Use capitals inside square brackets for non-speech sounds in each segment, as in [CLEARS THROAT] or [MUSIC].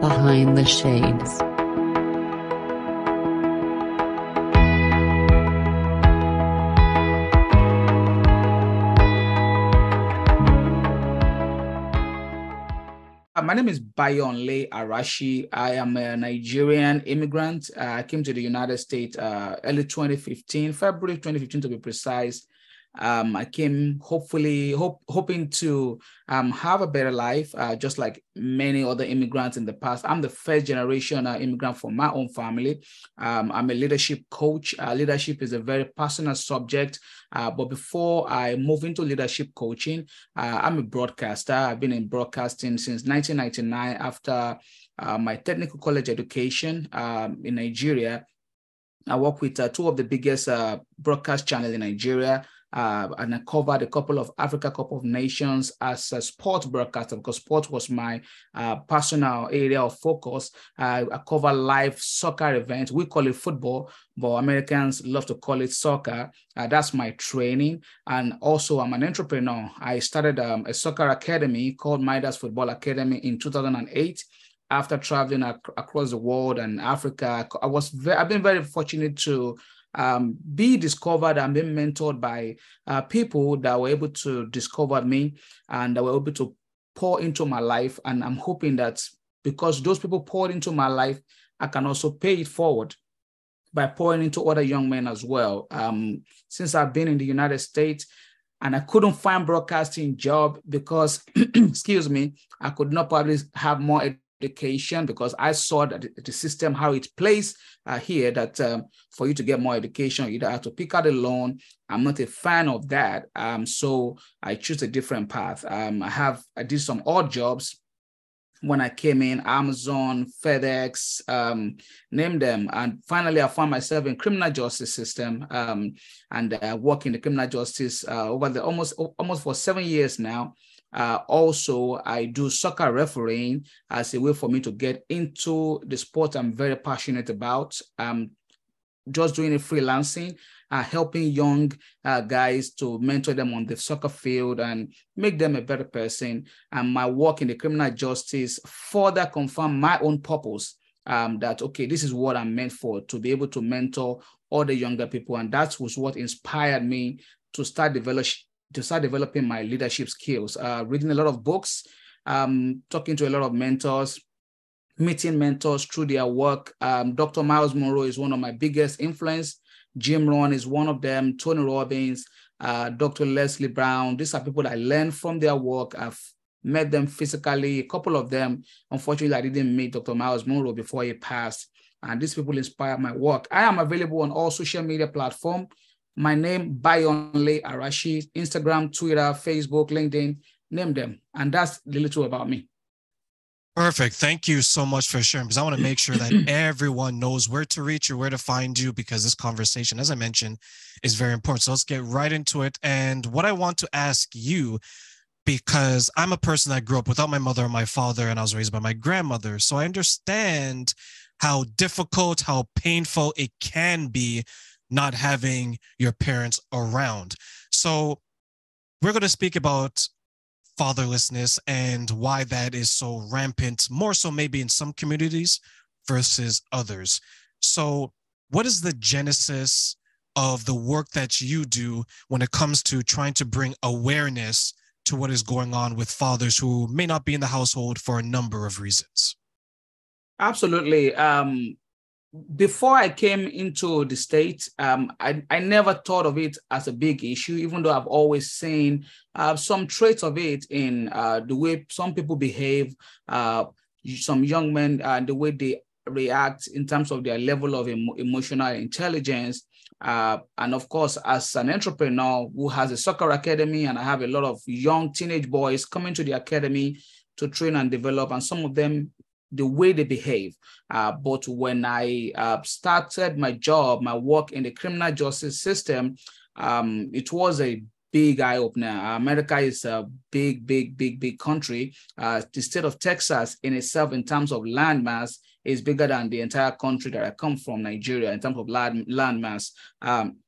Behind the Shades. Uh, my name is Bayon Bayonle Arashi. I am a Nigerian immigrant. Uh, I came to the United States uh, early 2015, February 2015 to be precise. Um, I came hopefully hope, hoping to um, have a better life, uh, just like many other immigrants in the past. I'm the first generation uh, immigrant from my own family. Um, I'm a leadership coach. Uh, leadership is a very personal subject. Uh, but before I move into leadership coaching, uh, I'm a broadcaster. I've been in broadcasting since 1999 after uh, my technical college education um, in Nigeria. I work with two of the biggest broadcast channels in Nigeria uh, and I covered a couple of Africa Cup of Nations as a sports broadcaster because sport was my uh, personal area of focus. Uh, I cover live soccer events. We call it football, but Americans love to call it soccer. Uh, that's my training. And also, I'm an entrepreneur. I started um, a soccer academy called Midas Football Academy in 2008 after traveling ac- across the world and Africa, I was I've been very fortunate to um, be discovered and be mentored by uh, people that were able to discover me and that were able to pour into my life. And I'm hoping that because those people poured into my life, I can also pay it forward by pouring into other young men as well. Um, since I've been in the United States, and I couldn't find broadcasting job because, [CLEARS THROAT] excuse me, I could not probably have more education because I saw that the system, how it plays uh, here, that um, for you to get more education, you either have to pick out a loan. I'm not a fan of that. Um, so I choose a different path. Um, I have, I did some odd jobs when I came in, Amazon, FedEx, um, name them. And finally, I found myself in criminal justice system um, and uh, work in the criminal justice uh, over the almost almost for seven years now. Uh, also, I do soccer refereeing as a way for me to get into the sport I'm very passionate about. I'm just doing a freelancing, uh, helping young uh, guys to mentor them on the soccer field and make them a better person. And my work in the criminal justice further confirm my own purpose um, that, okay, this is what I'm meant for, to be able to mentor all the younger people. And that was what inspired me to start develop, to start developing my leadership skills, uh, reading a lot of books, um, talking to a lot of mentors, meeting mentors through their work. Um, Dr. Myles Munroe is one of my biggest influence. Jim Rohn is one of them. Tony Robbins, uh, Dr. Leslie Brown. These are people that I learned from their work. I've met them physically. A couple of them, unfortunately, I didn't meet Dr. Myles Munroe before he passed. And these people inspire my work. I am available on all social media platforms. My name, Bayonle Arashi, Instagram, Twitter, Facebook, LinkedIn, name them. And that's the little about me. Perfect. Thank you so much for sharing because I want to make sure that [CLEARS THROAT] everyone knows where to reach you, where to find you, because this conversation, as I mentioned, is very important. So let's get right into it. And what I want to ask you, because I'm a person that grew up without my mother and my father, and I was raised by my grandmother. So I understand how difficult, how painful it can be not having your parents around. So we're going to speak about fatherlessness and why that is so rampant, more so maybe in some communities versus others. So, what is the genesis of the work that you do when it comes to trying to bring awareness to what is going on with fathers who may not be in the household for a number of reasons? Absolutely. Um, before I came into the state, um, I, I never thought of it as a big issue, even though I've always seen uh, some traits of it in uh, the way some people behave, uh, some young men, and the way they react in terms of their level of emo- emotional intelligence. Uh, and of course, as an entrepreneur who has a soccer academy, and I have a lot of young teenage boys coming to the academy to train and develop, and some of them the way they behave. Uh, but when I uh, started my job, my work in the criminal justice system, um, it was a big eye opener. America is a big, big, big, big country. Uh, the state of Texas in itself, in terms of landmass, is bigger than the entire country that I come from, Nigeria, in terms of land, landmass. Um,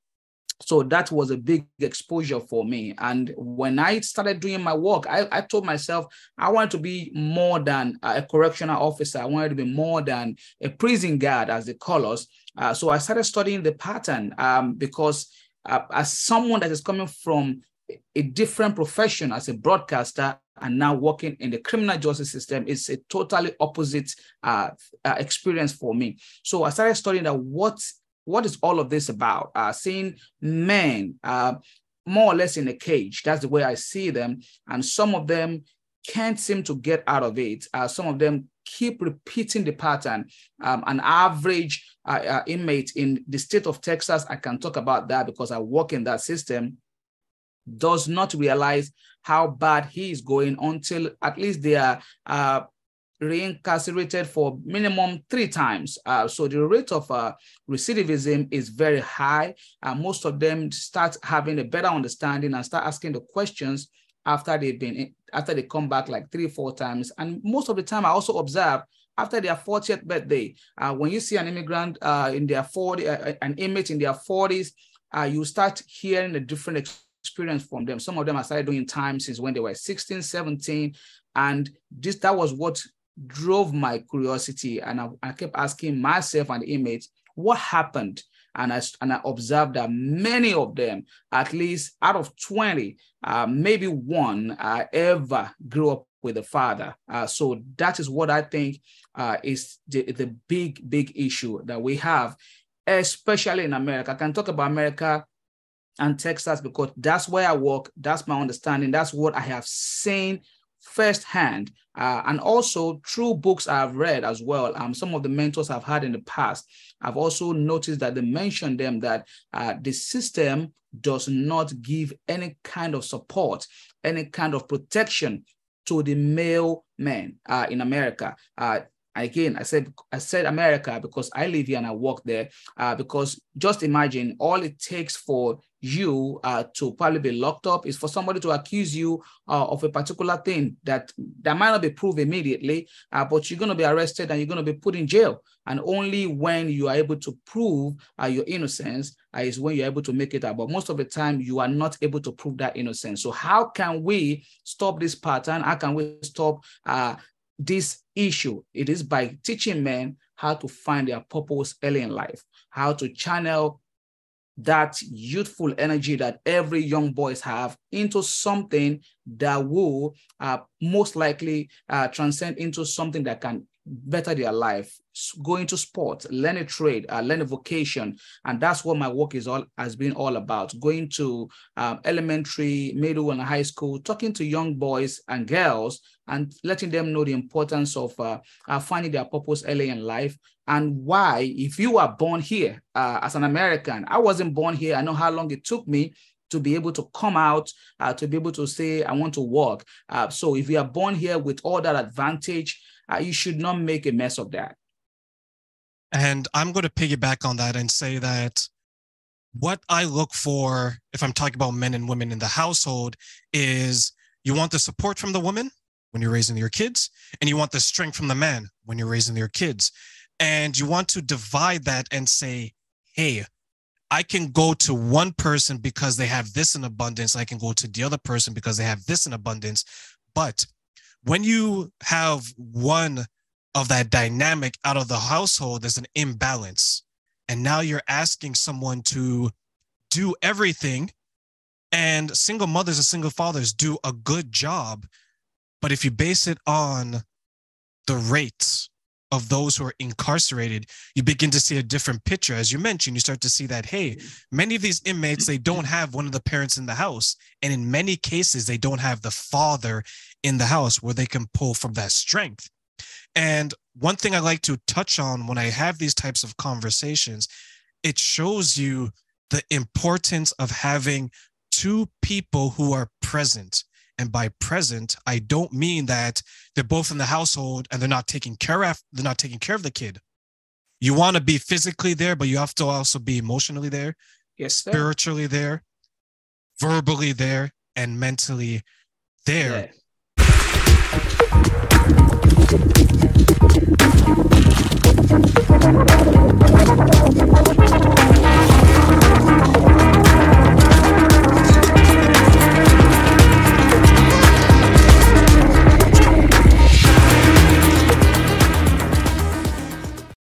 So that was a big exposure for me. And when I started doing my work, I, I told myself I wanted to be more than a correctional officer. I wanted to be more than a prison guard, as they call us. Uh, so I started studying the pattern um, because uh, as someone that is coming from a different profession as a broadcaster and now working in the criminal justice system is a totally opposite uh, uh, experience for me. So I started studying that what what is all of this about? Uh, seeing men uh, more or less in a cage. That's the way I see them, and some of them can't seem to get out of it. Uh, some of them keep repeating the pattern. Um, an average uh, uh, inmate in the state of Texas, I can talk about that because I work in that system, does not realize how bad he is going until at least they are uh, reincarcerated for minimum three times. Uh, so the rate of uh, recidivism is very high. Uh, most of them start having a better understanding and start asking the questions after they've been after they come back like three, four times. And most of the time, I also observe after their 40th birthday, uh, when you see an immigrant uh, in their 40, uh, an image in their 40s, uh, you start hearing a different experience from them. Some of them have started doing time since when they were 16, 17. And this that was what drove my curiosity. And I, I kept asking myself and the inmates, what happened? And I, and I observed that many of them, at least out of 20, uh, maybe one uh, ever grew up with a father. Uh, so that is what I think uh, is the, the big, big issue that we have, especially in America. I can talk about America and Texas because that's where I work. That's my understanding. That's what I have seen firsthand. Uh, and also through books I've read as well. Um, some of the mentors I've had in the past, I've also noticed that they mention them that uh, the system does not give any kind of support, any kind of protection to the male men uh, in America. Uh, again, I said I said America because I live here and I work there. Uh, because just imagine all it takes for you uh, to probably be locked up is for somebody to accuse you uh, of a particular thing that that might not be proved immediately, uh, but you're going to be arrested and you're going to be put in jail. And only when you are able to prove uh, your innocence uh, is when you're able to make it out. But most of the time, you are not able to prove that innocence. So how can we stop this pattern? How can we stop uh, this issue. It is by teaching men how to find their purpose early in life, how to channel that youthful energy that every young boys have into something that will uh, most likely uh, transcend into something that can better their life, go into sports, learn a trade, uh, learn a vocation, and that's what my work is all has been all about. Going to um, elementary, middle, and high school, talking to young boys and girls, and letting them know the importance of uh, uh, finding their purpose early in life and why, if you are born here uh, as an American, I wasn't born here. I know how long it took me to be able to come out, uh, to be able to say, I want to work. Uh, so if you are born here with all that advantage, uh, you should not make a mess of that. And I'm going to piggyback on that and say that what I look for, if I'm talking about men and women in the household, is you want the support from the woman when you're raising your kids, and you want the strength from the man when you're raising your kids. And you want to divide that and say, hey, I can go to one person because they have this in abundance. I can go to the other person because they have this in abundance. But when you have one of that dynamic out of the household, there's an imbalance. And now you're asking someone to do everything. And single mothers and single fathers do a good job. But if you base it on the rates of those who are incarcerated, you begin to see a different picture. As you mentioned, you start to see that, hey, many of these inmates, they don't have one of the parents in the house. And in many cases, they don't have the father in the house where they can pull from that strength. And one thing I like to touch on when I have these types of conversations, it shows you the importance of having two people who are present and by present, I don't mean that they're both in the household and they're not taking care of they're not taking care of the kid. You want to be physically there, but you have to also be emotionally there, yes, sir. spiritually there, verbally there, and mentally there. Yeah.